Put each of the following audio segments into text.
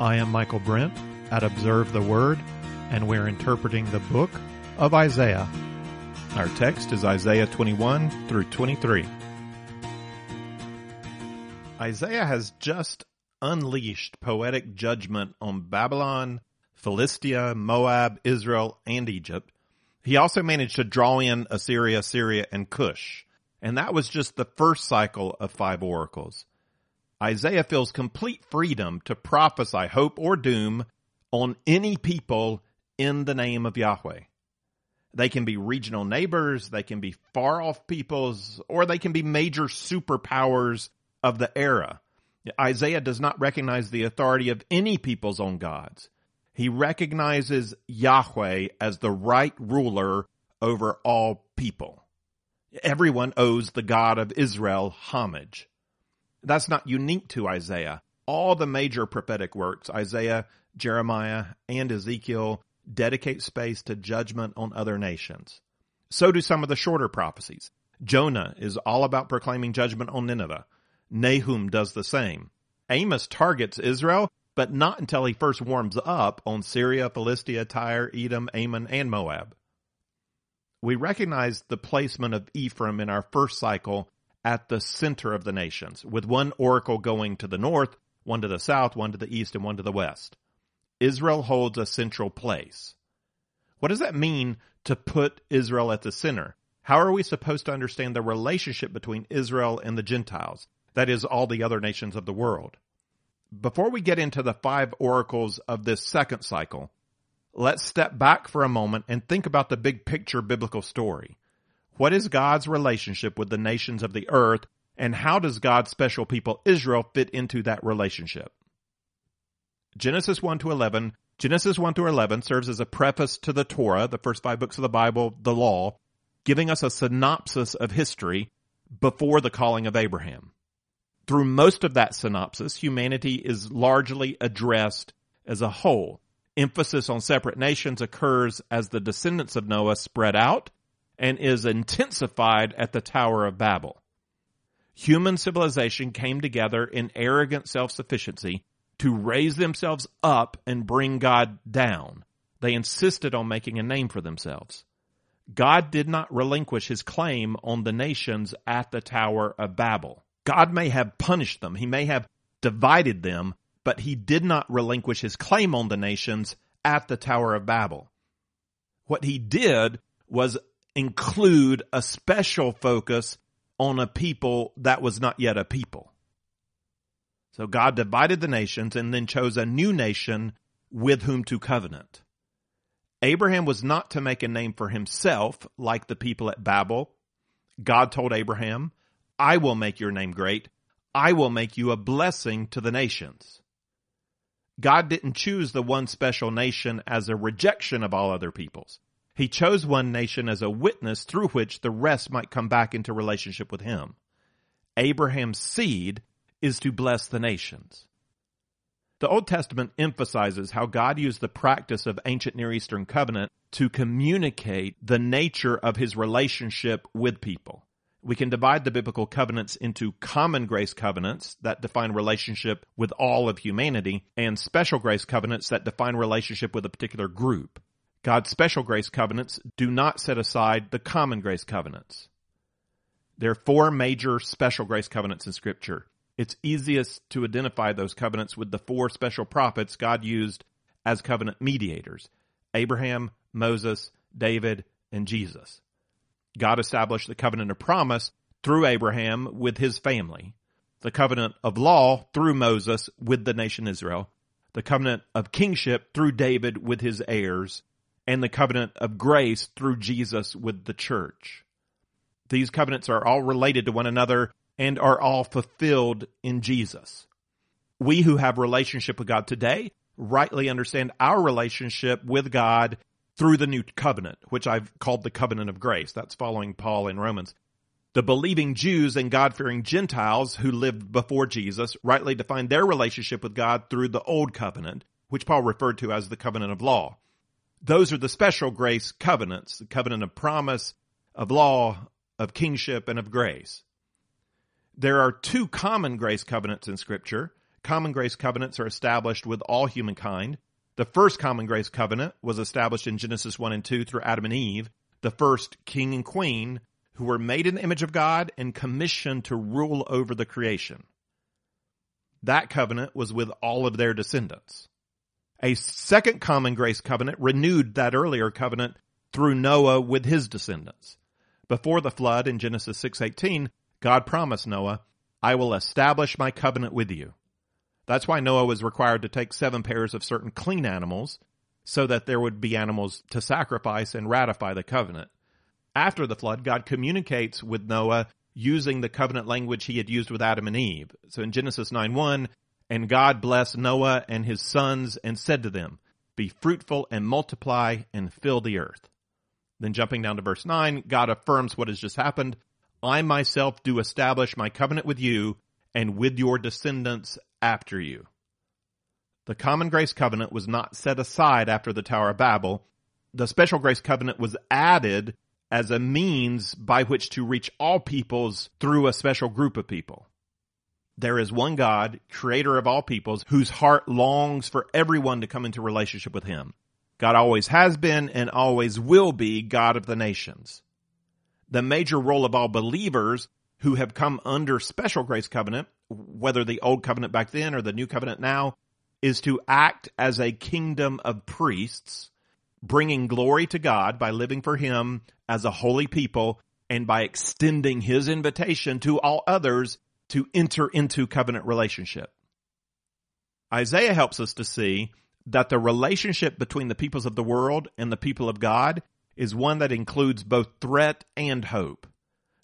I am Michael Brent at Observe the Word, and we're interpreting the book of Isaiah. Our text is Isaiah 21 through 23. Isaiah has just unleashed poetic judgment on Babylon, Philistia, Moab, Israel, and Egypt. He also managed to draw in Assyria, Syria, and Cush. And that was just the first cycle of five oracles. Isaiah feels complete freedom to prophesy hope or doom on any people in the name of Yahweh. They can be regional neighbors, they can be far off peoples, or they can be major superpowers of the era. Isaiah does not recognize the authority of any people's own gods. He recognizes Yahweh as the right ruler over all people. Everyone owes the God of Israel homage. That's not unique to Isaiah. All the major prophetic works, Isaiah, Jeremiah, and Ezekiel, dedicate space to judgment on other nations. So do some of the shorter prophecies. Jonah is all about proclaiming judgment on Nineveh. Nahum does the same. Amos targets Israel, but not until he first warms up on Syria, Philistia, Tyre, Edom, Ammon, and Moab. We recognize the placement of Ephraim in our first cycle at the center of the nations, with one oracle going to the north, one to the south, one to the east, and one to the west. Israel holds a central place. What does that mean to put Israel at the center? How are we supposed to understand the relationship between Israel and the Gentiles? That is, all the other nations of the world. Before we get into the five oracles of this second cycle, let's step back for a moment and think about the big picture biblical story. What is God's relationship with the nations of the earth, and how does God's special people Israel fit into that relationship? Genesis 1 to 11, Genesis 1 to 11 serves as a preface to the Torah, the first five books of the Bible, the law, giving us a synopsis of history before the calling of Abraham. Through most of that synopsis, humanity is largely addressed as a whole. Emphasis on separate nations occurs as the descendants of Noah spread out and is intensified at the Tower of Babel. Human civilization came together in arrogant self-sufficiency to raise themselves up and bring God down. They insisted on making a name for themselves. God did not relinquish his claim on the nations at the Tower of Babel. God may have punished them. He may have divided them, but he did not relinquish his claim on the nations at the Tower of Babel. What he did was include a special focus on a people that was not yet a people. So God divided the nations and then chose a new nation with whom to covenant. Abraham was not to make a name for himself like the people at Babel. God told Abraham, I will make your name great. I will make you a blessing to the nations. God didn't choose the one special nation as a rejection of all other peoples. He chose one nation as a witness through which the rest might come back into relationship with him. Abraham's seed is to bless the nations. The Old Testament emphasizes how God used the practice of ancient Near Eastern covenant to communicate the nature of his relationship with people. We can divide the biblical covenants into common grace covenants that define relationship with all of humanity and special grace covenants that define relationship with a particular group. God's special grace covenants do not set aside the common grace covenants. There are four major special grace covenants in scripture. It's easiest to identify those covenants with the four special prophets God used as covenant mediators. Abraham, Moses, David, and Jesus. God established the covenant of promise through Abraham with his family, the covenant of law through Moses with the nation Israel, the covenant of kingship through David with his heirs, and the covenant of grace through Jesus with the church. These covenants are all related to one another and are all fulfilled in Jesus. We who have relationship with God today rightly understand our relationship with God through the new covenant, which I've called the covenant of grace. That's following Paul in Romans. The believing Jews and God-fearing Gentiles who lived before Jesus rightly defined their relationship with God through the old covenant, which Paul referred to as the covenant of law. Those are the special grace covenants, the covenant of promise, of law, of kingship, and of grace. There are two common grace covenants in scripture, common grace covenants are established with all humankind. The first common grace covenant was established in Genesis 1 and 2 through Adam and Eve, the first king and queen who were made in the image of God and commissioned to rule over the creation. That covenant was with all of their descendants. A second common grace covenant renewed that earlier covenant through Noah with his descendants. Before the flood in Genesis 6:18, God promised Noah, "I will establish my covenant with you." That's why Noah was required to take seven pairs of certain clean animals so that there would be animals to sacrifice and ratify the covenant. After the flood, God communicates with Noah using the covenant language he had used with Adam and Eve. So in Genesis 9 1, and God blessed Noah and his sons and said to them, Be fruitful and multiply and fill the earth. Then jumping down to verse 9, God affirms what has just happened. I myself do establish my covenant with you and with your descendants after you. The common grace covenant was not set aside after the Tower of Babel. The special grace covenant was added as a means by which to reach all peoples through a special group of people. There is one God, creator of all peoples, whose heart longs for everyone to come into relationship with him. God always has been and always will be God of the nations. The major role of all believers who have come under special grace covenant, whether the old covenant back then or the new covenant now, is to act as a kingdom of priests bringing glory to God by living for Him as a holy people and by extending His invitation to all others to enter into covenant relationship. Isaiah helps us to see that the relationship between the peoples of the world and the people of God is one that includes both threat and hope.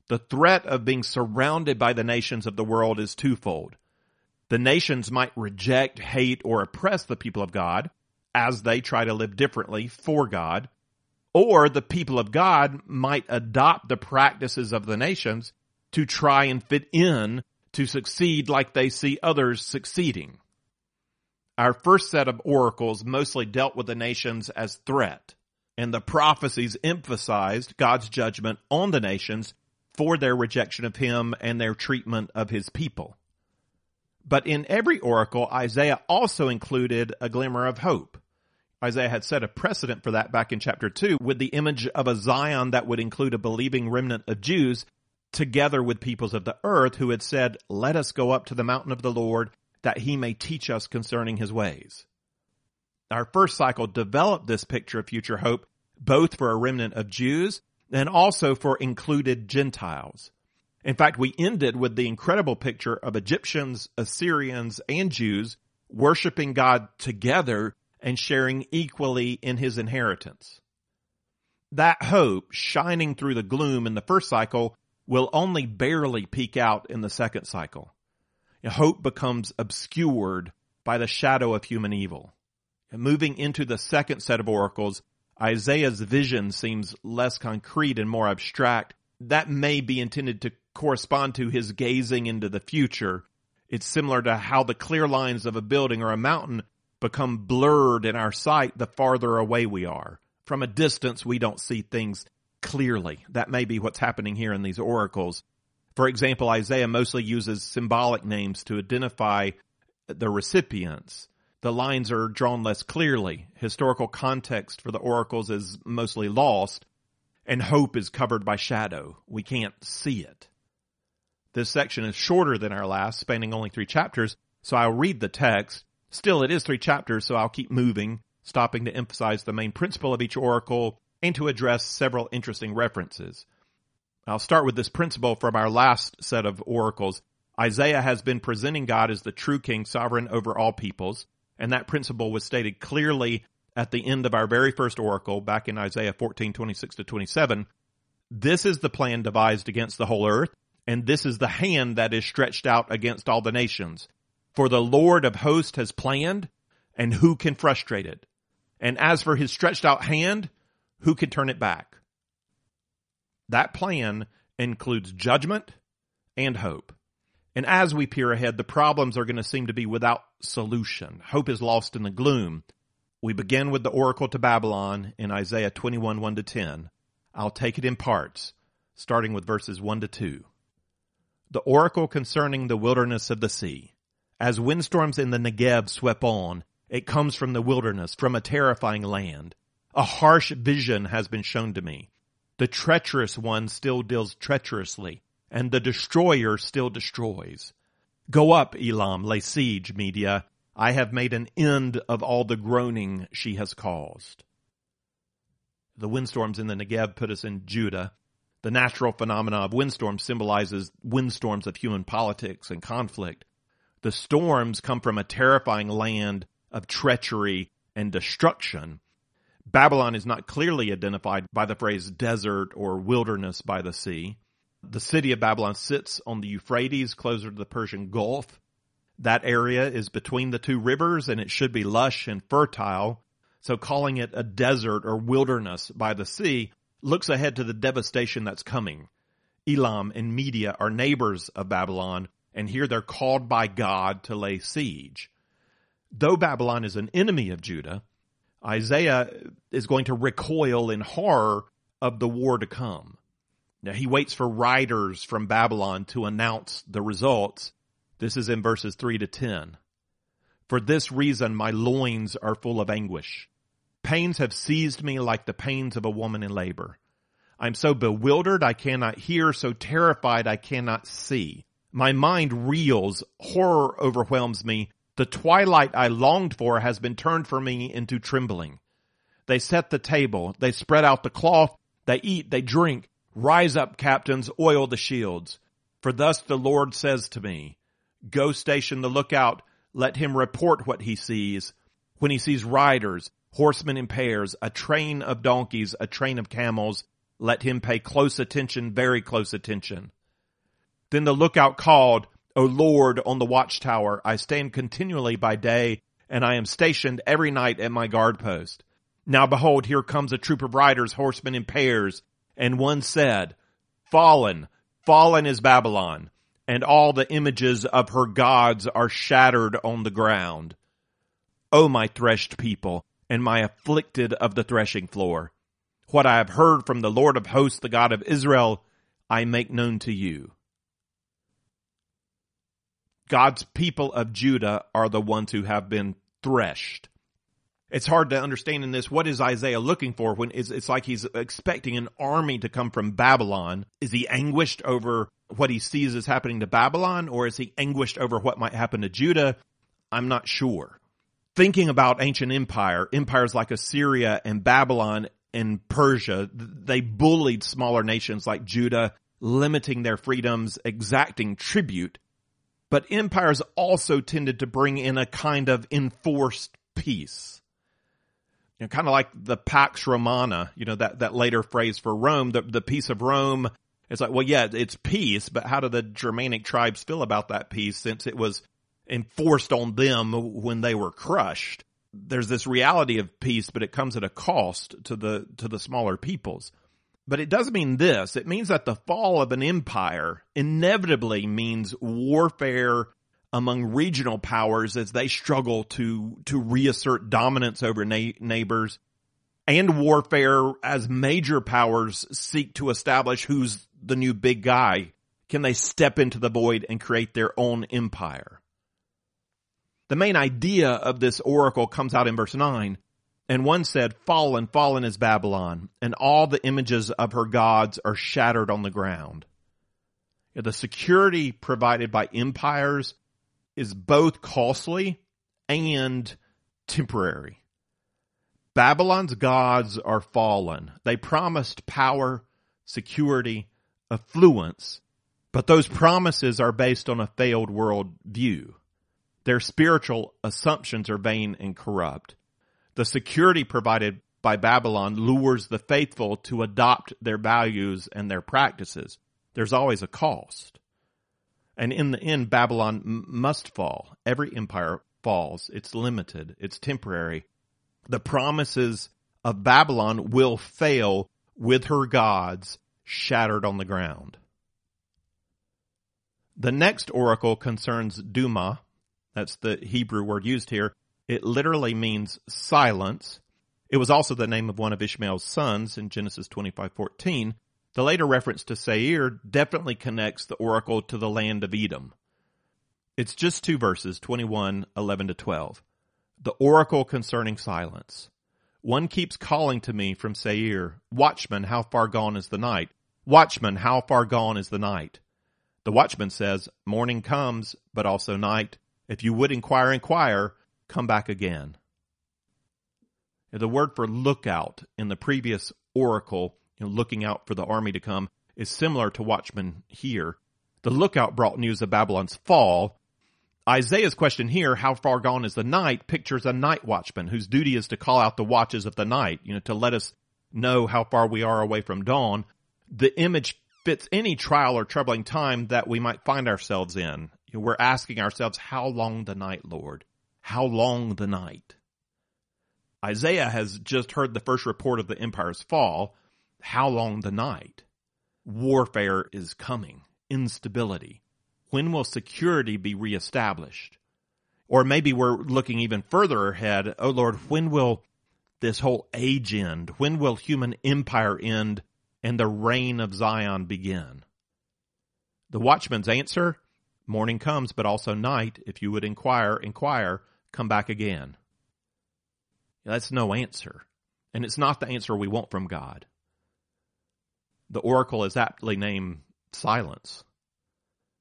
The threat of being surrounded by the nations of the world is twofold. The nations might reject, hate, or oppress the people of God, as they try to live differently for God, or the people of God might adopt the practices of the nations to try and fit in to succeed like they see others succeeding. Our first set of oracles mostly dealt with the nations as threat, and the prophecies emphasized God's judgment on the nations for their rejection of him and their treatment of his people. But in every oracle, Isaiah also included a glimmer of hope. Isaiah had set a precedent for that back in chapter 2 with the image of a Zion that would include a believing remnant of Jews together with peoples of the earth who had said, let us go up to the mountain of the Lord that he may teach us concerning his ways. Our first cycle developed this picture of future hope both for a remnant of Jews and also for included Gentiles. In fact, we ended with the incredible picture of Egyptians, Assyrians, and Jews worshiping God together and sharing equally in his inheritance. That hope shining through the gloom in the first cycle will only barely peek out in the second cycle. Hope becomes obscured by the shadow of human evil. Moving into the second set of oracles, Isaiah's vision seems less concrete and more abstract. That may be intended to correspond to his gazing into the future. It's similar to how the clear lines of a building or a mountain become blurred in our sight the farther away we are. From a distance, we don't see things clearly. That may be what's happening here in these oracles. For example, Isaiah mostly uses symbolic names to identify the recipients. The lines are drawn less clearly. Historical context for the oracles is mostly lost, and hope is covered by shadow. We can't see it. This section is shorter than our last, spanning only three chapters, so I'll read the text Still, it is three chapters, so I'll keep moving, stopping to emphasize the main principle of each oracle and to address several interesting references. I'll start with this principle from our last set of oracles. Isaiah has been presenting God as the true king, sovereign over all peoples, and that principle was stated clearly at the end of our very first oracle back in Isaiah 14, 26 to 27. This is the plan devised against the whole earth, and this is the hand that is stretched out against all the nations. For the Lord of hosts has planned, and who can frustrate it? And as for his stretched out hand, who can turn it back? That plan includes judgment and hope. And as we peer ahead, the problems are going to seem to be without solution. Hope is lost in the gloom. We begin with the oracle to Babylon in Isaiah 21, 1 to 10. I'll take it in parts, starting with verses 1 to 2. The oracle concerning the wilderness of the sea. As windstorms in the Negev swept on, it comes from the wilderness, from a terrifying land. A harsh vision has been shown to me. The treacherous one still deals treacherously, and the destroyer still destroys. Go up, Elam, lay siege, Media. I have made an end of all the groaning she has caused. The windstorms in the Negev put us in Judah. The natural phenomena of windstorms symbolizes windstorms of human politics and conflict. The storms come from a terrifying land of treachery and destruction. Babylon is not clearly identified by the phrase desert or wilderness by the sea. The city of Babylon sits on the Euphrates closer to the Persian Gulf. That area is between the two rivers and it should be lush and fertile. So calling it a desert or wilderness by the sea looks ahead to the devastation that's coming. Elam and Media are neighbors of Babylon and here they're called by God to lay siege. Though Babylon is an enemy of Judah, Isaiah is going to recoil in horror of the war to come. Now he waits for riders from Babylon to announce the results. This is in verses 3 to 10. For this reason my loins are full of anguish. Pains have seized me like the pains of a woman in labor. I'm so bewildered I cannot hear, so terrified I cannot see. My mind reels, horror overwhelms me. The twilight I longed for has been turned for me into trembling. They set the table, they spread out the cloth, they eat, they drink. Rise up, captains, oil the shields. For thus the Lord says to me, Go station the lookout, let him report what he sees. When he sees riders, horsemen in pairs, a train of donkeys, a train of camels, let him pay close attention, very close attention. Then the lookout called, O Lord, on the watchtower, I stand continually by day, and I am stationed every night at my guard post. Now behold, here comes a troop of riders, horsemen in pairs, and one said, Fallen, fallen is Babylon, and all the images of her gods are shattered on the ground. O my threshed people, and my afflicted of the threshing floor, what I have heard from the Lord of hosts, the God of Israel, I make known to you. God's people of Judah are the ones who have been threshed. It's hard to understand in this. What is Isaiah looking for when it's, it's like he's expecting an army to come from Babylon? Is he anguished over what he sees is happening to Babylon or is he anguished over what might happen to Judah? I'm not sure. Thinking about ancient empire, empires like Assyria and Babylon and Persia, they bullied smaller nations like Judah, limiting their freedoms, exacting tribute but empires also tended to bring in a kind of enforced peace. You know, kind of like the Pax Romana, you know, that, that later phrase for Rome, the, the peace of Rome. It's like, well, yeah, it's peace, but how do the Germanic tribes feel about that peace since it was enforced on them when they were crushed? There's this reality of peace, but it comes at a cost to the, to the smaller peoples. But it does mean this. It means that the fall of an empire inevitably means warfare among regional powers as they struggle to, to reassert dominance over na- neighbors and warfare as major powers seek to establish who's the new big guy. Can they step into the void and create their own empire? The main idea of this oracle comes out in verse 9. And one said, Fallen, fallen is Babylon, and all the images of her gods are shattered on the ground. The security provided by empires is both costly and temporary. Babylon's gods are fallen. They promised power, security, affluence, but those promises are based on a failed world view. Their spiritual assumptions are vain and corrupt. The security provided by Babylon lures the faithful to adopt their values and their practices. There's always a cost. And in the end, Babylon m- must fall. Every empire falls. It's limited. It's temporary. The promises of Babylon will fail with her gods shattered on the ground. The next oracle concerns Duma. That's the Hebrew word used here. It literally means silence. It was also the name of one of Ishmael's sons in Genesis 25:14. The later reference to Seir definitely connects the oracle to the land of Edom. It's just two verses, 21, 11 to 12. The oracle concerning silence. One keeps calling to me from Seir, Watchman, how far gone is the night? Watchman, how far gone is the night? The watchman says, Morning comes, but also night. If you would inquire, inquire, come back again. The word for lookout in the previous oracle, you know, looking out for the army to come, is similar to watchman here. The lookout brought news of Babylon's fall. Isaiah's question here, how far gone is the night, pictures a night watchman whose duty is to call out the watches of the night, you know, to let us know how far we are away from dawn. The image fits any trial or troubling time that we might find ourselves in. You know, we're asking ourselves, how long the night, Lord? How long the night? Isaiah has just heard the first report of the empire's fall. How long the night? Warfare is coming. Instability. When will security be reestablished? Or maybe we're looking even further ahead. Oh Lord, when will this whole age end? When will human empire end and the reign of Zion begin? The watchman's answer, morning comes, but also night. If you would inquire, inquire, come back again. That's no answer. And it's not the answer we want from God. The oracle is aptly named silence.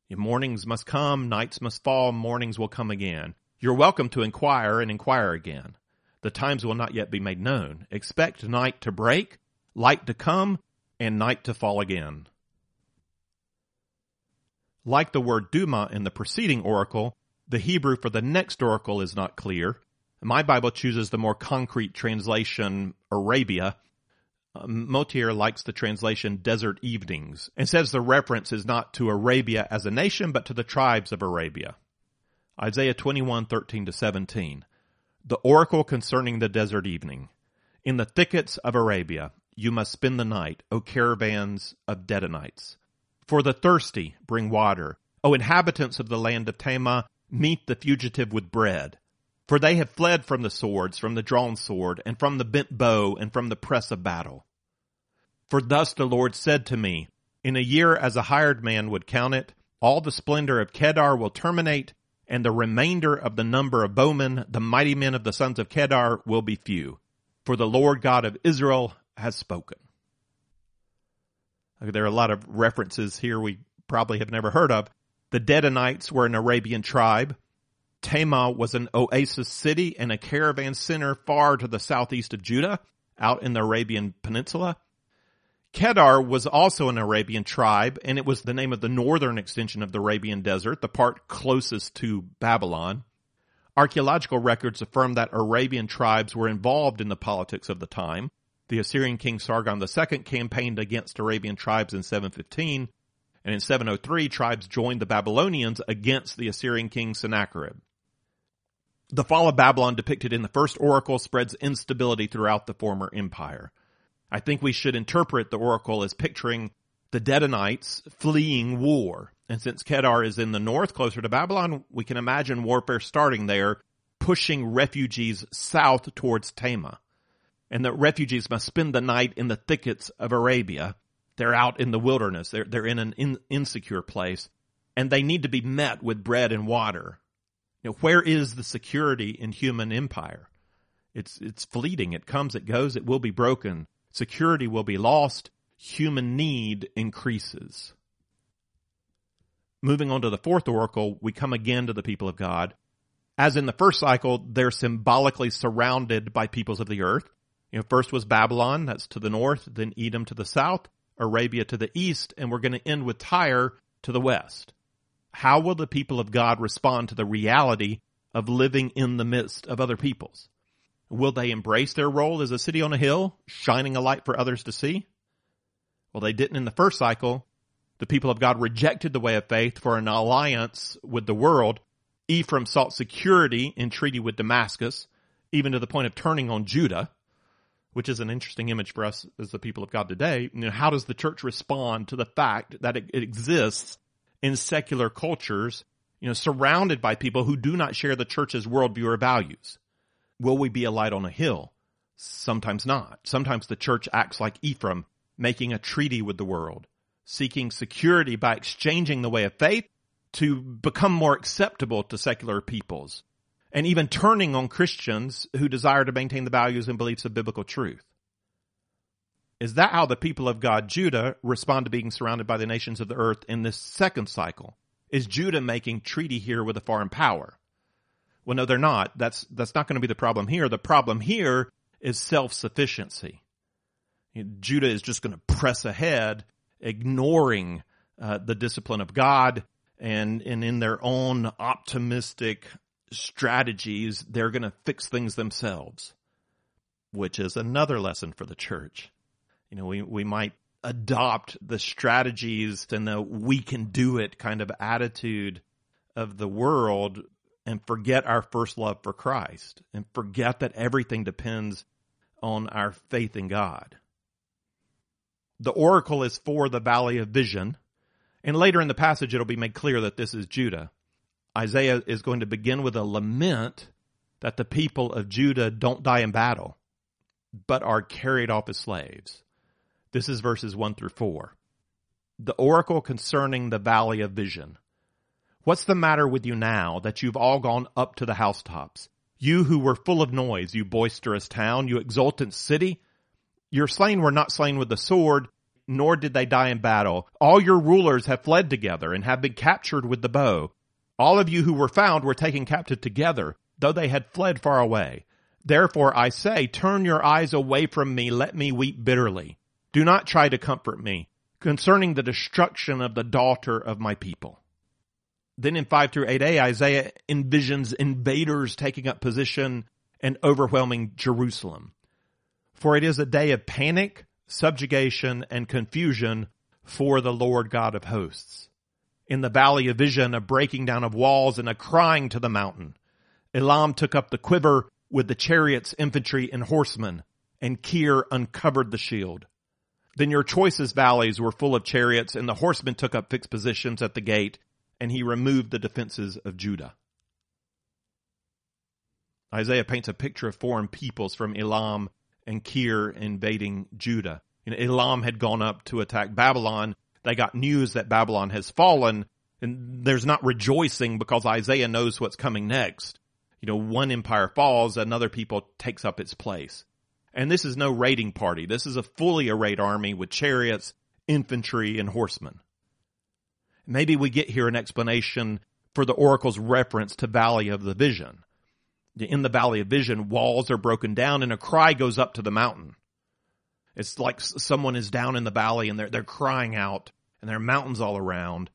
Your Mornings must come, nights must fall, mornings will come again. You're welcome to inquire and inquire again. The times will not yet be made known. Expect night to break, light to come, and night to fall again. Like the word Duma in the preceding oracle, the Hebrew for the next oracle is not clear. My Bible chooses the more concrete translation, Arabia. Uh, Motyer likes the translation Desert Evenings and says the reference is not to Arabia as a nation, but to the tribes of Arabia. Isaiah 21, 13 to 17. The oracle concerning the desert evening. In the thickets of Arabia, you must spend the night, O caravans of Dedanites. For the thirsty, bring water. O inhabitants of the land of Tema, meet the fugitive with bread. For they have fled from the swords, from the drawn sword, and from the bent bow, and from the press of battle. For thus the Lord said to me, In a year as a hired man would count it, all the splendor of Kedar will terminate, and the remainder of the number of bowmen, the mighty men of the sons of Kedar, will be few. For the Lord God of Israel has spoken. There are a lot of references here we probably have never heard of. The Dedanites were an Arabian tribe. Tema was an oasis city and a caravan center far to the southeast of Judah, out in the Arabian Peninsula. Kedar was also an Arabian tribe, and it was the name of the northern extension of the Arabian desert, the part closest to Babylon. Archaeological records affirm that Arabian tribes were involved in the politics of the time. The Assyrian king Sargon II campaigned against Arabian tribes in 715, and in 703 tribes joined the Babylonians against the Assyrian king Sennacherib. The fall of Babylon depicted in the first oracle spreads instability throughout the former empire. I think we should interpret the oracle as picturing the Dedanites fleeing war. And since Kedar is in the north, closer to Babylon, we can imagine warfare starting there, pushing refugees south towards Tema. And that refugees must spend the night in the thickets of Arabia. They're out in the wilderness. They're, they're in an in, insecure place. And they need to be met with bread and water. You know, where is the security in human empire? It's, it's fleeting. It comes, it goes, it will be broken. Security will be lost. Human need increases. Moving on to the fourth oracle, we come again to the people of God. As in the first cycle, they're symbolically surrounded by peoples of the earth. You know, first was Babylon, that's to the north, then Edom to the south, Arabia to the east, and we're going to end with Tyre to the west. How will the people of God respond to the reality of living in the midst of other peoples? Will they embrace their role as a city on a hill, shining a light for others to see? Well, they didn't in the first cycle. The people of God rejected the way of faith for an alliance with the world. Ephraim sought security in treaty with Damascus, even to the point of turning on Judah, which is an interesting image for us as the people of God today. You know, how does the church respond to the fact that it, it exists in secular cultures, you know, surrounded by people who do not share the church's worldview or values. Will we be a light on a hill? Sometimes not. Sometimes the church acts like Ephraim, making a treaty with the world, seeking security by exchanging the way of faith to become more acceptable to secular peoples and even turning on Christians who desire to maintain the values and beliefs of biblical truth. Is that how the people of God, Judah, respond to being surrounded by the nations of the earth in this second cycle? Is Judah making treaty here with a foreign power? Well, no, they're not. That's, that's not going to be the problem here. The problem here is self-sufficiency. Judah is just going to press ahead, ignoring uh, the discipline of God, and and in their own optimistic strategies, they're going to fix things themselves, which is another lesson for the church. You know, we we might adopt the strategies and the we can do it kind of attitude of the world and forget our first love for Christ and forget that everything depends on our faith in God. The oracle is for the valley of vision. And later in the passage, it'll be made clear that this is Judah. Isaiah is going to begin with a lament that the people of Judah don't die in battle, but are carried off as slaves. This is verses 1 through 4. The oracle concerning the valley of vision. What's the matter with you now that you've all gone up to the housetops? You who were full of noise, you boisterous town, you exultant city, your slain were not slain with the sword, nor did they die in battle. All your rulers have fled together and have been captured with the bow. All of you who were found were taken captive together, though they had fled far away. Therefore I say, turn your eyes away from me, let me weep bitterly. Do not try to comfort me concerning the destruction of the daughter of my people. Then in 5 through 8a, Isaiah envisions invaders taking up position and overwhelming Jerusalem. For it is a day of panic, subjugation, and confusion for the Lord God of hosts. In the valley of vision, a breaking down of walls and a crying to the mountain. Elam took up the quiver with the chariots, infantry, and horsemen, and Kir uncovered the shield. Then your choicest valleys were full of chariots, and the horsemen took up fixed positions at the gate, and he removed the defenses of Judah. Isaiah paints a picture of foreign peoples from Elam and Kir invading Judah. Know, Elam had gone up to attack Babylon. They got news that Babylon has fallen and there's not rejoicing because Isaiah knows what's coming next. You know, one empire falls, another people takes up its place. And this is no raiding party. This is a fully arrayed army with chariots, infantry, and horsemen. Maybe we get here an explanation for the oracle's reference to Valley of the Vision in the valley of vision, walls are broken down and a cry goes up to the mountain. It's like someone is down in the valley and they're, they're crying out and there are mountains all around.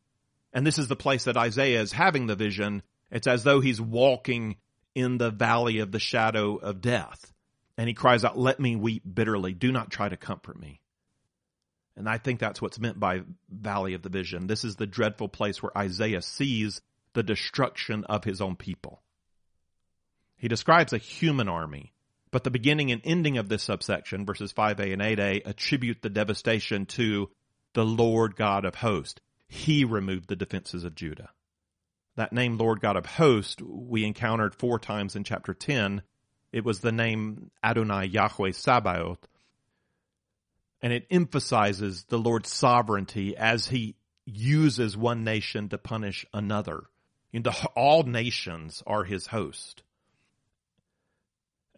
And this is the place that Isaiah is having the vision. It's as though he's walking in the valley of the shadow of death. And he cries out, let me weep bitterly. Do not try to comfort me. And I think that's what's meant by valley of the vision. This is the dreadful place where Isaiah sees the destruction of his own people. He describes a human army, but the beginning and ending of this subsection, verses 5a and 8a, attribute the devastation to the Lord God of hosts. He removed the defenses of Judah. That name, Lord God of hosts, we encountered four times in chapter 10. It was the name Adonai Yahweh Sabaoth. And it emphasizes the Lord's sovereignty as he uses one nation to punish another. all nations are his host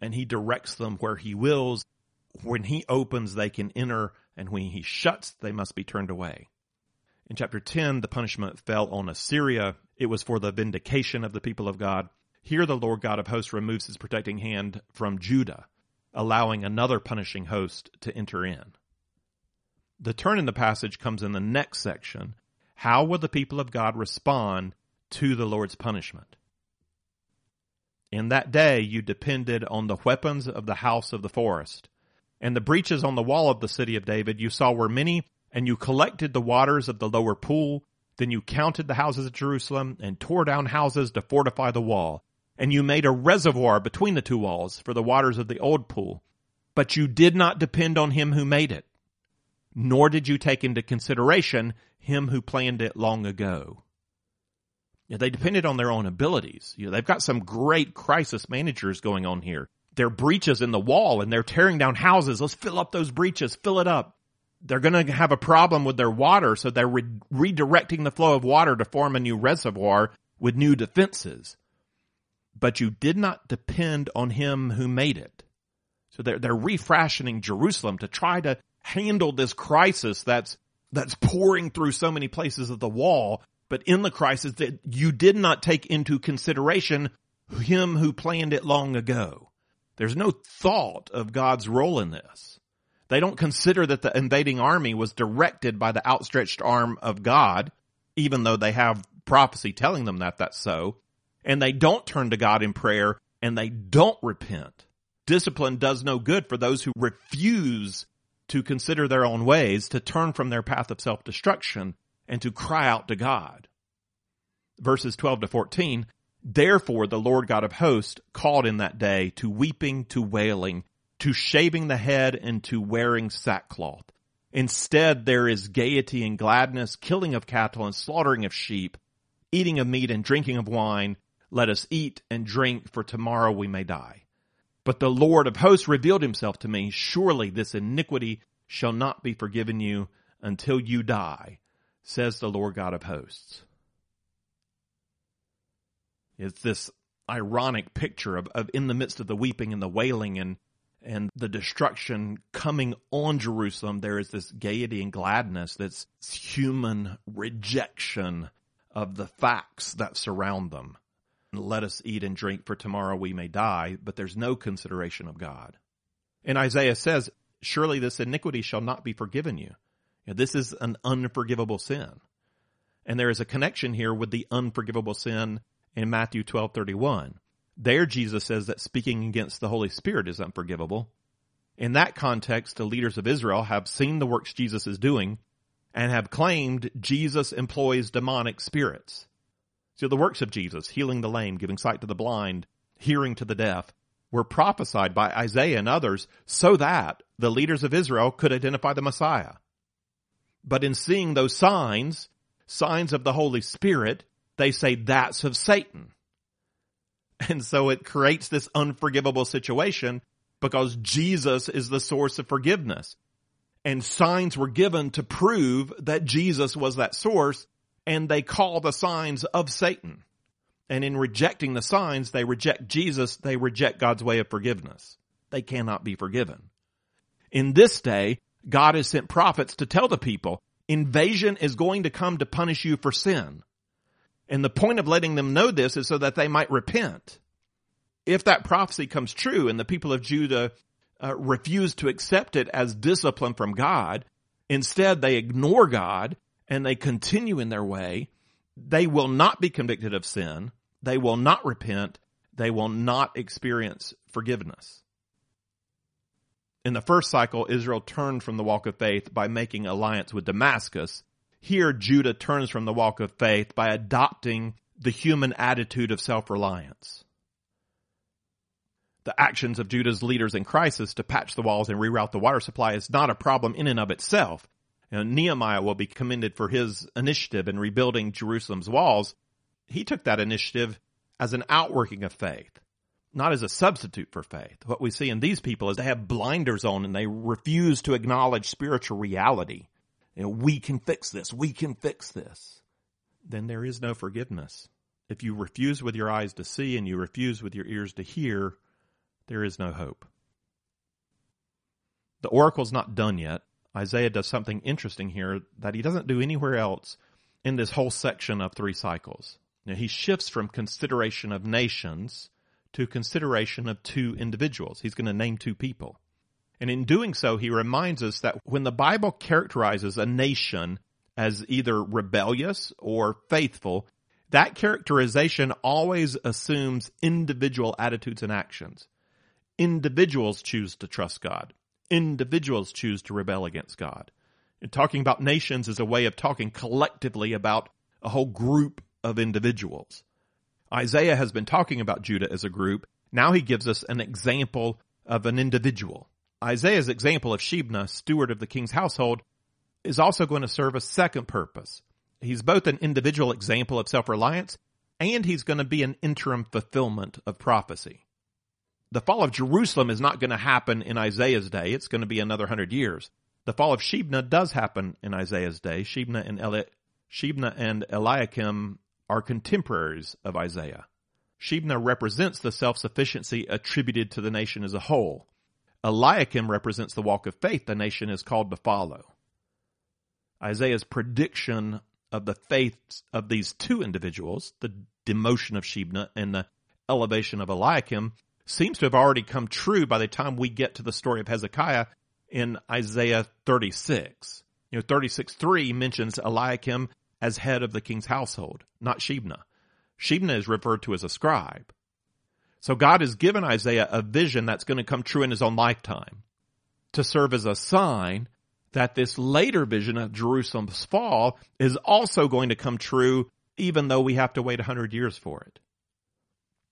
and he directs them where he wills. When he opens, they can enter, and when he shuts, they must be turned away. In chapter 10, the punishment fell on Assyria. It was for the vindication of the people of God. Here, the Lord God of hosts removes his protecting hand from Judah, allowing another punishing host to enter in. The turn in the passage comes in the next section. How will the people of God respond to the Lord's punishment? In that day you depended on the weapons of the house of the forest. And the breaches on the wall of the city of David you saw were many, and you collected the waters of the lower pool. Then you counted the houses of Jerusalem and tore down houses to fortify the wall. And you made a reservoir between the two walls for the waters of the old pool. But you did not depend on him who made it, nor did you take into consideration him who planned it long ago. You know, they depended on their own abilities. You know, they've got some great crisis managers going on here. There are breaches in the wall and they're tearing down houses. Let's fill up those breaches, fill it up. they're going to have a problem with their water, so they're re- redirecting the flow of water to form a new reservoir with new defenses. But you did not depend on him who made it. So they're, they're refashioning Jerusalem to try to handle this crisis that's, that's pouring through so many places of the wall. But in the crisis that you did not take into consideration him who planned it long ago. There's no thought of God's role in this. They don't consider that the invading army was directed by the outstretched arm of God, even though they have prophecy telling them that that's so. And they don't turn to God in prayer and they don't repent. Discipline does no good for those who refuse to consider their own ways, to turn from their path of self-destruction and to cry out to God. Verses 12 to 14, Therefore the Lord God of hosts called in that day to weeping, to wailing, to shaving the head, and to wearing sackcloth. Instead there is gaiety and gladness, killing of cattle and slaughtering of sheep, eating of meat and drinking of wine. Let us eat and drink, for tomorrow we may die. But the Lord of hosts revealed himself to me. Surely this iniquity shall not be forgiven you until you die, says the Lord God of hosts. It's this ironic picture of, of in the midst of the weeping and the wailing and and the destruction coming on Jerusalem, there is this gaiety and gladness that's human rejection of the facts that surround them. Let us eat and drink for tomorrow we may die, but there's no consideration of God. And Isaiah says, surely this iniquity shall not be forgiven you. This is an unforgivable sin. And there is a connection here with the unforgivable sin in Matthew 12:31. There Jesus says that speaking against the Holy Spirit is unforgivable. In that context, the leaders of Israel have seen the works Jesus is doing and have claimed Jesus employs demonic spirits. So the works of Jesus, healing the lame, giving sight to the blind, hearing to the deaf, were prophesied by Isaiah and others so that the leaders of Israel could identify the Messiah. But in seeing those signs, signs of the Holy Spirit, they say that's of Satan. And so it creates this unforgivable situation because Jesus is the source of forgiveness. And signs were given to prove that Jesus was that source and they call the signs of Satan. And in rejecting the signs, they reject Jesus, they reject God's way of forgiveness. They cannot be forgiven. In this day, God has sent prophets to tell the people, invasion is going to come to punish you for sin. And the point of letting them know this is so that they might repent. If that prophecy comes true and the people of Judah uh, refuse to accept it as discipline from God, instead they ignore God and they continue in their way, they will not be convicted of sin. They will not repent. They will not experience forgiveness. In the first cycle, Israel turned from the walk of faith by making alliance with Damascus here, Judah turns from the walk of faith by adopting the human attitude of self-reliance. The actions of Judah's leaders in crisis to patch the walls and reroute the water supply is not a problem in and of itself. You know, Nehemiah will be commended for his initiative in rebuilding Jerusalem's walls. He took that initiative as an outworking of faith, not as a substitute for faith. What we see in these people is they have blinders on and they refuse to acknowledge spiritual reality you know, we can fix this, we can fix this, then there is no forgiveness. If you refuse with your eyes to see and you refuse with your ears to hear, there is no hope. The oracle's not done yet. Isaiah does something interesting here that he doesn't do anywhere else in this whole section of three cycles. Now, he shifts from consideration of nations to consideration of two individuals. He's going to name two people. And in doing so, he reminds us that when the Bible characterizes a nation as either rebellious or faithful, that characterization always assumes individual attitudes and actions. Individuals choose to trust God. Individuals choose to rebel against God. And talking about nations is a way of talking collectively about a whole group of individuals. Isaiah has been talking about Judah as a group. Now he gives us an example of an individual. Isaiah's example of Shebna, steward of the king's household, is also going to serve a second purpose. He's both an individual example of self-reliance and he's going to be an interim fulfillment of prophecy. The fall of Jerusalem is not going to happen in Isaiah's day. It's going to be another hundred years. The fall of Shebna does happen in Isaiah's day. Shebna and, Eli- Shebna and Eliakim are contemporaries of Isaiah. Shebna represents the self-sufficiency attributed to the nation as a whole. Eliakim represents the walk of faith the nation is called to follow. Isaiah's prediction of the faiths of these two individuals, the demotion of Shebna and the elevation of Eliakim, seems to have already come true by the time we get to the story of Hezekiah in Isaiah 36. You know, 36.3 mentions Eliakim as head of the king's household, not Shebna. Shebna is referred to as a scribe. So God has given Isaiah a vision that's going to come true in his own lifetime to serve as a sign that this later vision of Jerusalem's fall is also going to come true even though we have to wait a hundred years for it.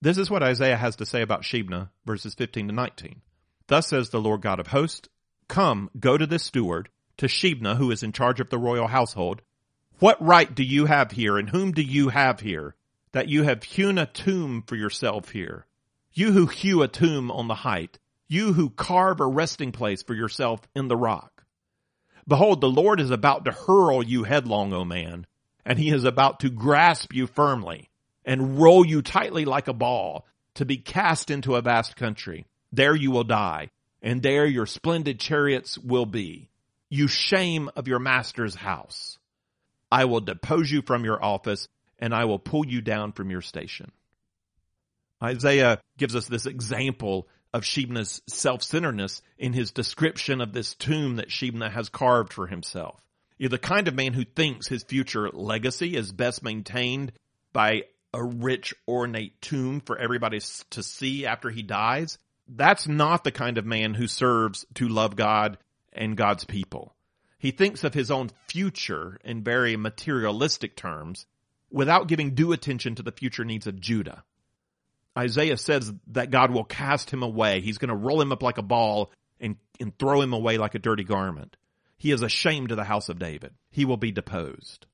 This is what Isaiah has to say about Shebna, verses 15 to 19. Thus says the Lord God of hosts, Come, go to this steward, to Shebna, who is in charge of the royal household. What right do you have here, and whom do you have here, that you have hewn a tomb for yourself here? You who hew a tomb on the height, you who carve a resting place for yourself in the rock. Behold, the Lord is about to hurl you headlong, O man, and he is about to grasp you firmly and roll you tightly like a ball to be cast into a vast country. There you will die, and there your splendid chariots will be. You shame of your master's house. I will depose you from your office, and I will pull you down from your station. Isaiah gives us this example of Shebna's self-centeredness in his description of this tomb that Shebna has carved for himself. You're the kind of man who thinks his future legacy is best maintained by a rich, ornate tomb for everybody to see after he dies. That's not the kind of man who serves to love God and God's people. He thinks of his own future in very materialistic terms without giving due attention to the future needs of Judah. Isaiah says that God will cast him away. He's going to roll him up like a ball and, and throw him away like a dirty garment. He is ashamed of the house of David. He will be deposed.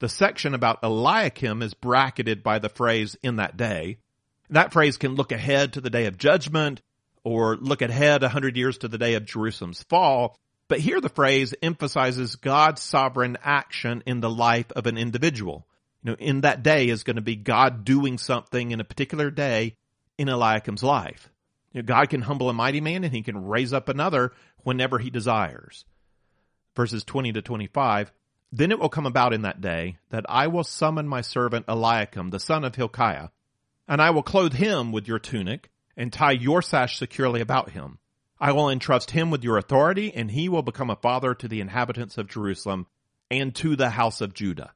The section about Eliakim is bracketed by the phrase in that day. That phrase can look ahead to the day of judgment or look ahead a hundred years to the day of Jerusalem's fall. But here the phrase emphasizes God's sovereign action in the life of an individual. You know, in that day is going to be God doing something in a particular day in Eliakim's life. You know, God can humble a mighty man and he can raise up another whenever he desires. Verses 20 to 25. Then it will come about in that day that I will summon my servant Eliakim, the son of Hilkiah, and I will clothe him with your tunic and tie your sash securely about him. I will entrust him with your authority and he will become a father to the inhabitants of Jerusalem and to the house of Judah.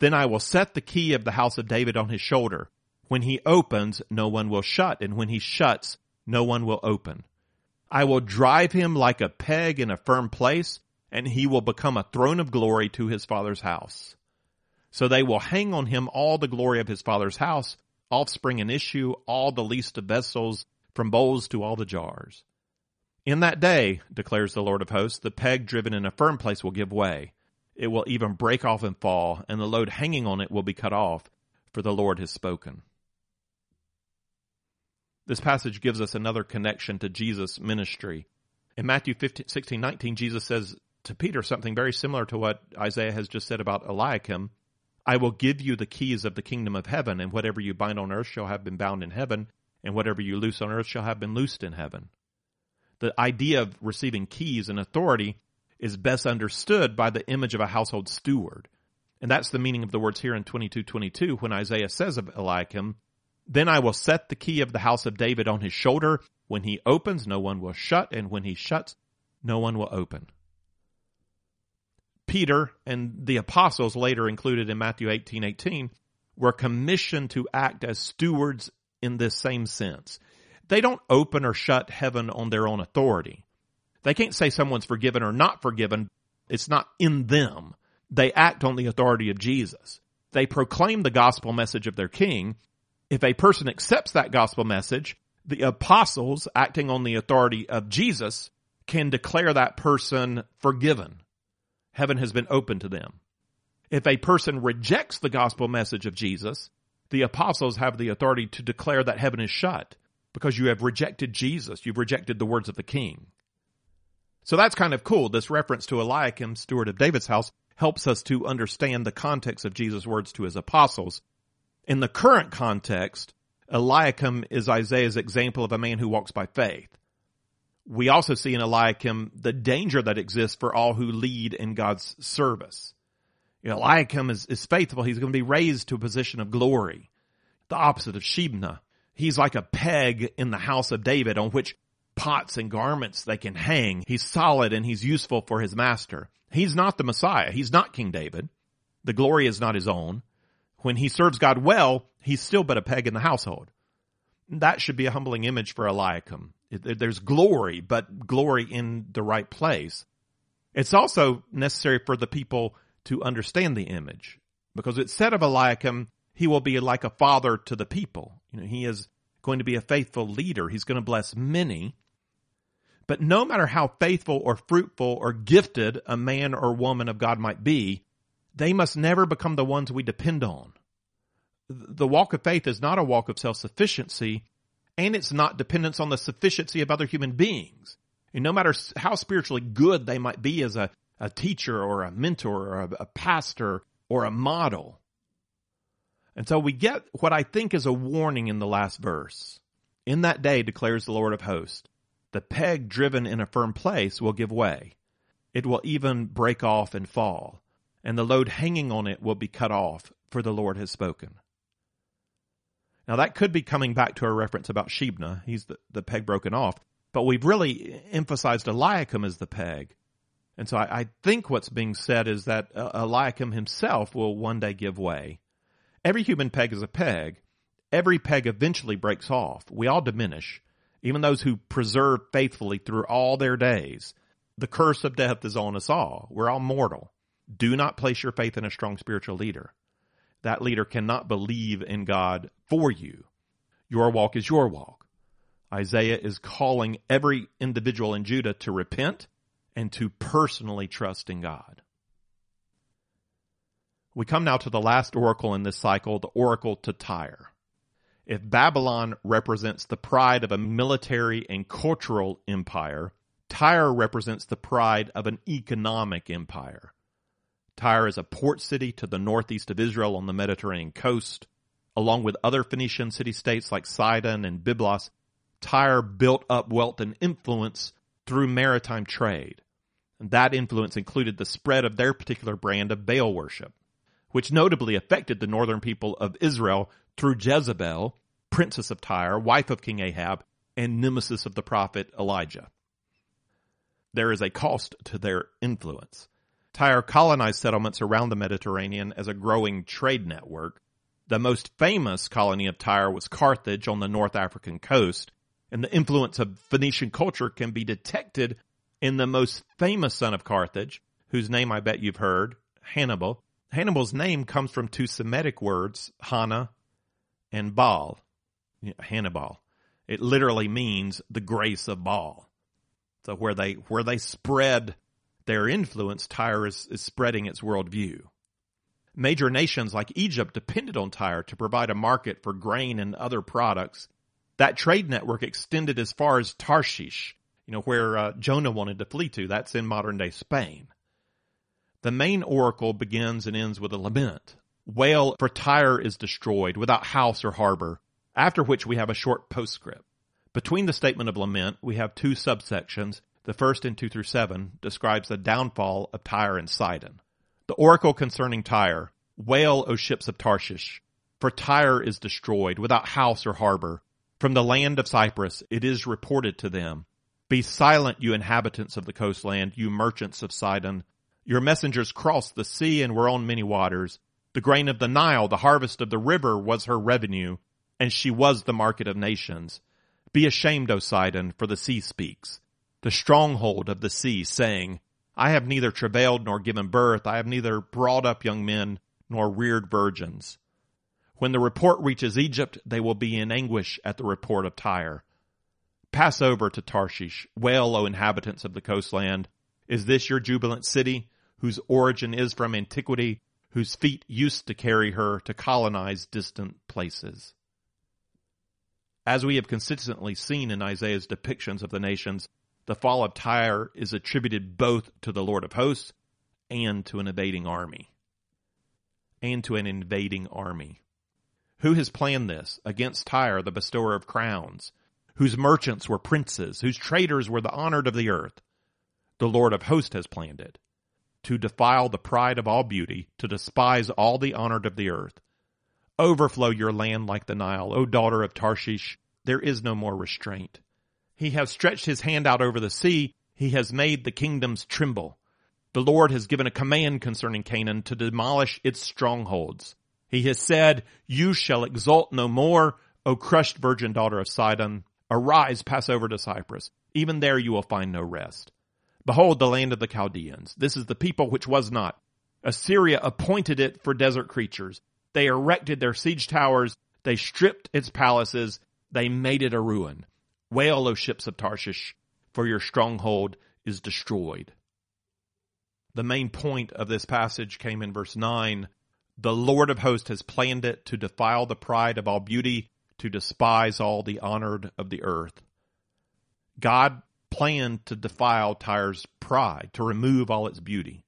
Then I will set the key of the house of David on his shoulder. When he opens, no one will shut, and when he shuts, no one will open. I will drive him like a peg in a firm place, and he will become a throne of glory to his father's house. So they will hang on him all the glory of his father's house, offspring and issue, all the least of vessels, from bowls to all the jars. In that day, declares the Lord of hosts, the peg driven in a firm place will give way. It will even break off and fall, and the load hanging on it will be cut off, for the Lord has spoken. This passage gives us another connection to Jesus' ministry. In Matthew 15, 16, 19, Jesus says to Peter something very similar to what Isaiah has just said about Eliakim. I will give you the keys of the kingdom of heaven, and whatever you bind on earth shall have been bound in heaven, and whatever you loose on earth shall have been loosed in heaven. The idea of receiving keys and authority is best understood by the image of a household steward. And that's the meaning of the words here in 2222 when Isaiah says of Eliakim, then I will set the key of the house of David on his shoulder. When he opens, no one will shut, and when he shuts, no one will open. Peter and the apostles later included in Matthew 18, 18 were commissioned to act as stewards in this same sense. They don't open or shut heaven on their own authority. They can't say someone's forgiven or not forgiven. It's not in them. They act on the authority of Jesus. They proclaim the gospel message of their king if a person accepts that gospel message, the apostles acting on the authority of Jesus can declare that person forgiven. Heaven has been open to them. If a person rejects the gospel message of Jesus, the apostles have the authority to declare that heaven is shut because you have rejected Jesus. You've rejected the words of the king. So that's kind of cool. This reference to Eliakim, steward of David's house, helps us to understand the context of Jesus' words to his apostles. In the current context, Eliakim is Isaiah's example of a man who walks by faith. We also see in Eliakim the danger that exists for all who lead in God's service. Eliakim is, is faithful. He's going to be raised to a position of glory. The opposite of Shebna. He's like a peg in the house of David on which pots and garments they can hang. He's solid and he's useful for his master. He's not the Messiah. He's not King David. The glory is not his own. When he serves God well, he's still but a peg in the household. That should be a humbling image for Eliakim. There's glory, but glory in the right place. It's also necessary for the people to understand the image because it's said of Eliakim, he will be like a father to the people. You know, he is going to be a faithful leader. He's going to bless many. But no matter how faithful or fruitful or gifted a man or woman of God might be, they must never become the ones we depend on. The walk of faith is not a walk of self-sufficiency, and it's not dependence on the sufficiency of other human beings. And no matter how spiritually good they might be as a, a teacher or a mentor or a, a pastor or a model. And so we get what I think is a warning in the last verse. In that day declares the Lord of hosts, the peg driven in a firm place will give way. It will even break off and fall and the load hanging on it will be cut off, for the Lord has spoken. Now that could be coming back to a reference about Shebna. He's the, the peg broken off. But we've really emphasized Eliakim as the peg. And so I, I think what's being said is that uh, Eliakim himself will one day give way. Every human peg is a peg. Every peg eventually breaks off. We all diminish. Even those who preserve faithfully through all their days. The curse of death is on us all. We're all mortal. Do not place your faith in a strong spiritual leader. That leader cannot believe in God for you. Your walk is your walk. Isaiah is calling every individual in Judah to repent and to personally trust in God. We come now to the last oracle in this cycle, the oracle to Tyre. If Babylon represents the pride of a military and cultural empire, Tyre represents the pride of an economic empire. Tyre is a port city to the northeast of Israel on the Mediterranean coast. Along with other Phoenician city-states like Sidon and Byblos, Tyre built up wealth and influence through maritime trade. And that influence included the spread of their particular brand of Baal worship, which notably affected the northern people of Israel through Jezebel, princess of Tyre, wife of King Ahab, and nemesis of the prophet Elijah. There is a cost to their influence. Tyre colonized settlements around the Mediterranean as a growing trade network. The most famous colony of Tyre was Carthage on the North African coast, and the influence of Phoenician culture can be detected in the most famous son of Carthage, whose name I bet you've heard, Hannibal. Hannibal's name comes from two Semitic words, Hana and Baal. Hannibal. It literally means the grace of Baal. So where they, where they spread their influence, Tyre is, is spreading its worldview. Major nations like Egypt depended on Tyre to provide a market for grain and other products. That trade network extended as far as Tarshish, you know, where uh, Jonah wanted to flee to. That's in modern day Spain. The main oracle begins and ends with a lament. Wail for Tyre is destroyed without house or harbor, after which we have a short postscript. Between the statement of lament, we have two subsections the first in 2 through 7, describes the downfall of Tyre and Sidon. The oracle concerning Tyre, Wail, O ships of Tarshish, for Tyre is destroyed, without house or harbor. From the land of Cyprus it is reported to them, Be silent, you inhabitants of the coastland, you merchants of Sidon. Your messengers crossed the sea and were on many waters. The grain of the Nile, the harvest of the river was her revenue, and she was the market of nations. Be ashamed, O Sidon, for the sea speaks the stronghold of the sea, saying, I have neither travailed nor given birth, I have neither brought up young men nor reared virgins. When the report reaches Egypt, they will be in anguish at the report of Tyre. Pass over to Tarshish, wail, O inhabitants of the coastland. Is this your jubilant city, whose origin is from antiquity, whose feet used to carry her to colonize distant places? As we have consistently seen in Isaiah's depictions of the nations, The fall of Tyre is attributed both to the Lord of hosts and to an invading army. And to an invading army. Who has planned this against Tyre, the bestower of crowns, whose merchants were princes, whose traders were the honored of the earth? The Lord of hosts has planned it. To defile the pride of all beauty, to despise all the honored of the earth. Overflow your land like the Nile, O daughter of Tarshish. There is no more restraint. He has stretched his hand out over the sea. He has made the kingdoms tremble. The Lord has given a command concerning Canaan to demolish its strongholds. He has said, you shall exult no more, O crushed virgin daughter of Sidon. Arise, pass over to Cyprus. Even there you will find no rest. Behold the land of the Chaldeans. This is the people which was not. Assyria appointed it for desert creatures. They erected their siege towers. They stripped its palaces. They made it a ruin. Wail, O ships of Tarshish, for your stronghold is destroyed. The main point of this passage came in verse 9. The Lord of hosts has planned it to defile the pride of all beauty, to despise all the honored of the earth. God planned to defile Tyre's pride, to remove all its beauty.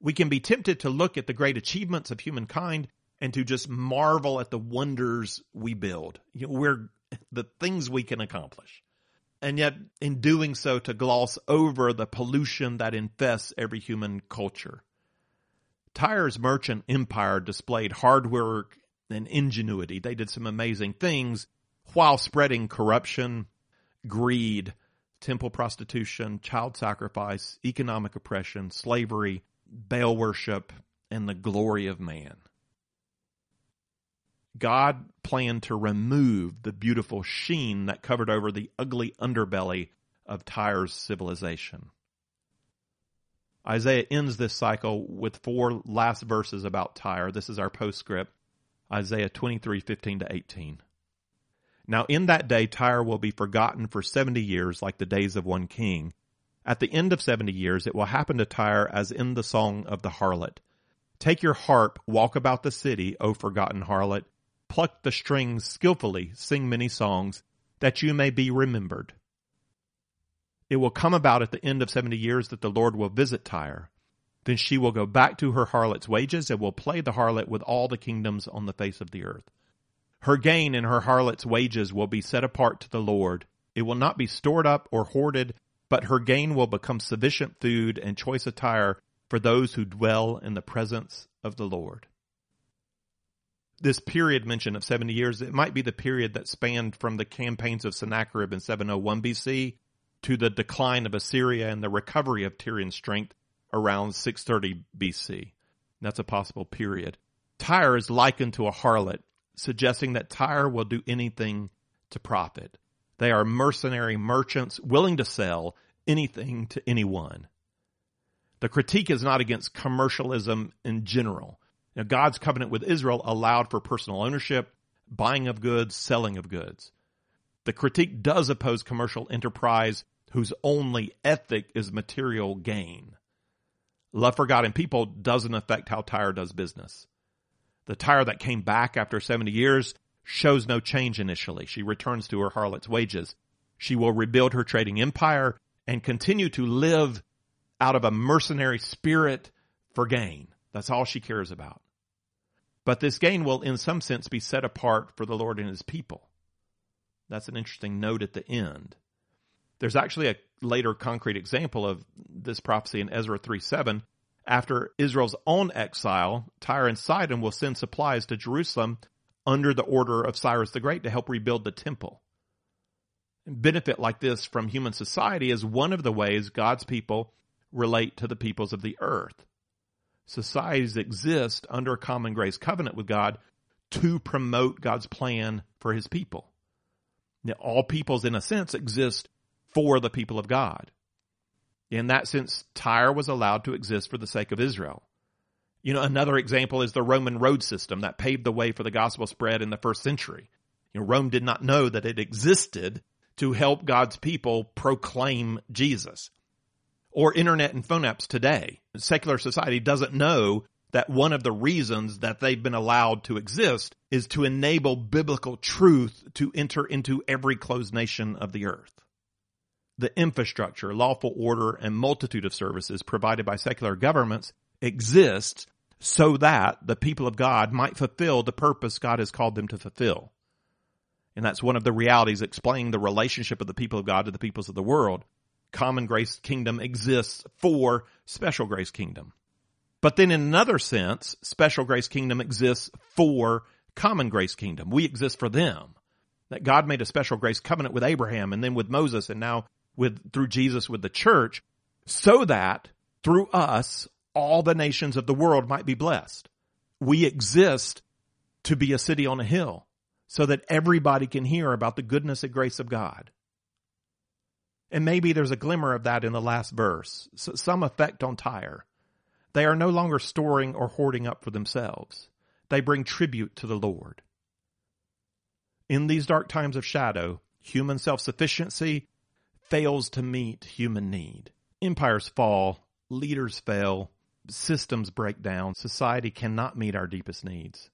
We can be tempted to look at the great achievements of humankind and to just marvel at the wonders we build. You know, the things we can accomplish. And yet, in doing so, to gloss over the pollution that infests every human culture. Tyre's merchant empire displayed hard work and ingenuity. They did some amazing things while spreading corruption, greed, temple prostitution, child sacrifice, economic oppression, slavery, Baal worship, and the glory of man. God planned to remove the beautiful sheen that covered over the ugly underbelly of Tyre's civilization. Isaiah ends this cycle with four last verses about Tyre. This is our postscript, Isaiah 23, 15 to 18. Now in that day Tyre will be forgotten for 70 years like the days of one king. At the end of 70 years it will happen to Tyre as in the song of the harlot. Take your harp, walk about the city, O forgotten harlot pluck the strings skillfully, sing many songs, that you may be remembered. It will come about at the end of seventy years that the Lord will visit Tyre. Then she will go back to her harlot's wages and will play the harlot with all the kingdoms on the face of the earth. Her gain and her harlot's wages will be set apart to the Lord. It will not be stored up or hoarded, but her gain will become sufficient food and choice attire for those who dwell in the presence of the Lord this period mentioned of 70 years, it might be the period that spanned from the campaigns of Sennacherib in 701 BC to the decline of Assyria and the recovery of Tyrian strength around 630 BC. That's a possible period. Tyre is likened to a harlot, suggesting that Tyre will do anything to profit. They are mercenary merchants willing to sell anything to anyone. The critique is not against commercialism in general. Now, God's covenant with Israel allowed for personal ownership, buying of goods, selling of goods. The critique does oppose commercial enterprise whose only ethic is material gain. Love for God and people doesn't affect how Tyre does business. The Tyre that came back after 70 years shows no change initially. She returns to her harlot's wages. She will rebuild her trading empire and continue to live out of a mercenary spirit for gain. That's all she cares about. But this gain will, in some sense, be set apart for the Lord and his people. That's an interesting note at the end. There's actually a later concrete example of this prophecy in Ezra 3 7. After Israel's own exile, Tyre and Sidon will send supplies to Jerusalem under the order of Cyrus the Great to help rebuild the temple. Benefit like this from human society is one of the ways God's people relate to the peoples of the earth societies exist under a common grace covenant with God to promote God's plan for his people. Now, all peoples, in a sense, exist for the people of God. In that sense, Tyre was allowed to exist for the sake of Israel. You know, another example is the Roman road system that paved the way for the gospel spread in the first century. You know, Rome did not know that it existed to help God's people proclaim Jesus or internet and phone apps today. Secular society doesn't know that one of the reasons that they've been allowed to exist is to enable biblical truth to enter into every closed nation of the earth. The infrastructure, lawful order, and multitude of services provided by secular governments exists so that the people of God might fulfill the purpose God has called them to fulfill. And that's one of the realities explaining the relationship of the people of God to the peoples of the world. Common grace kingdom exists for special grace kingdom. But then in another sense, special grace kingdom exists for common grace kingdom. We exist for them. That God made a special grace covenant with Abraham and then with Moses and now with, through Jesus with the church so that through us, all the nations of the world might be blessed. We exist to be a city on a hill so that everybody can hear about the goodness and grace of God. And maybe there's a glimmer of that in the last verse, some effect on Tyre. They are no longer storing or hoarding up for themselves. They bring tribute to the Lord. In these dark times of shadow, human self-sufficiency fails to meet human need. Empires fall, leaders fail, systems break down, society cannot meet our deepest needs.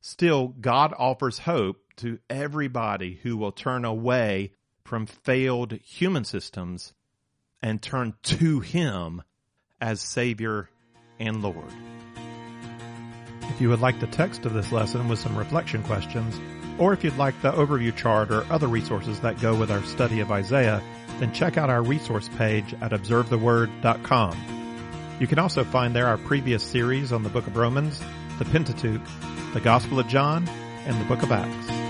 Still, God offers hope to everybody who will turn away from failed human systems and turn to Him as Savior and Lord. If you would like the text of this lesson with some reflection questions, or if you'd like the overview chart or other resources that go with our study of Isaiah, then check out our resource page at observetheword.com. You can also find there our previous series on the book of Romans, the Pentateuch, the Gospel of John, and the book of Acts.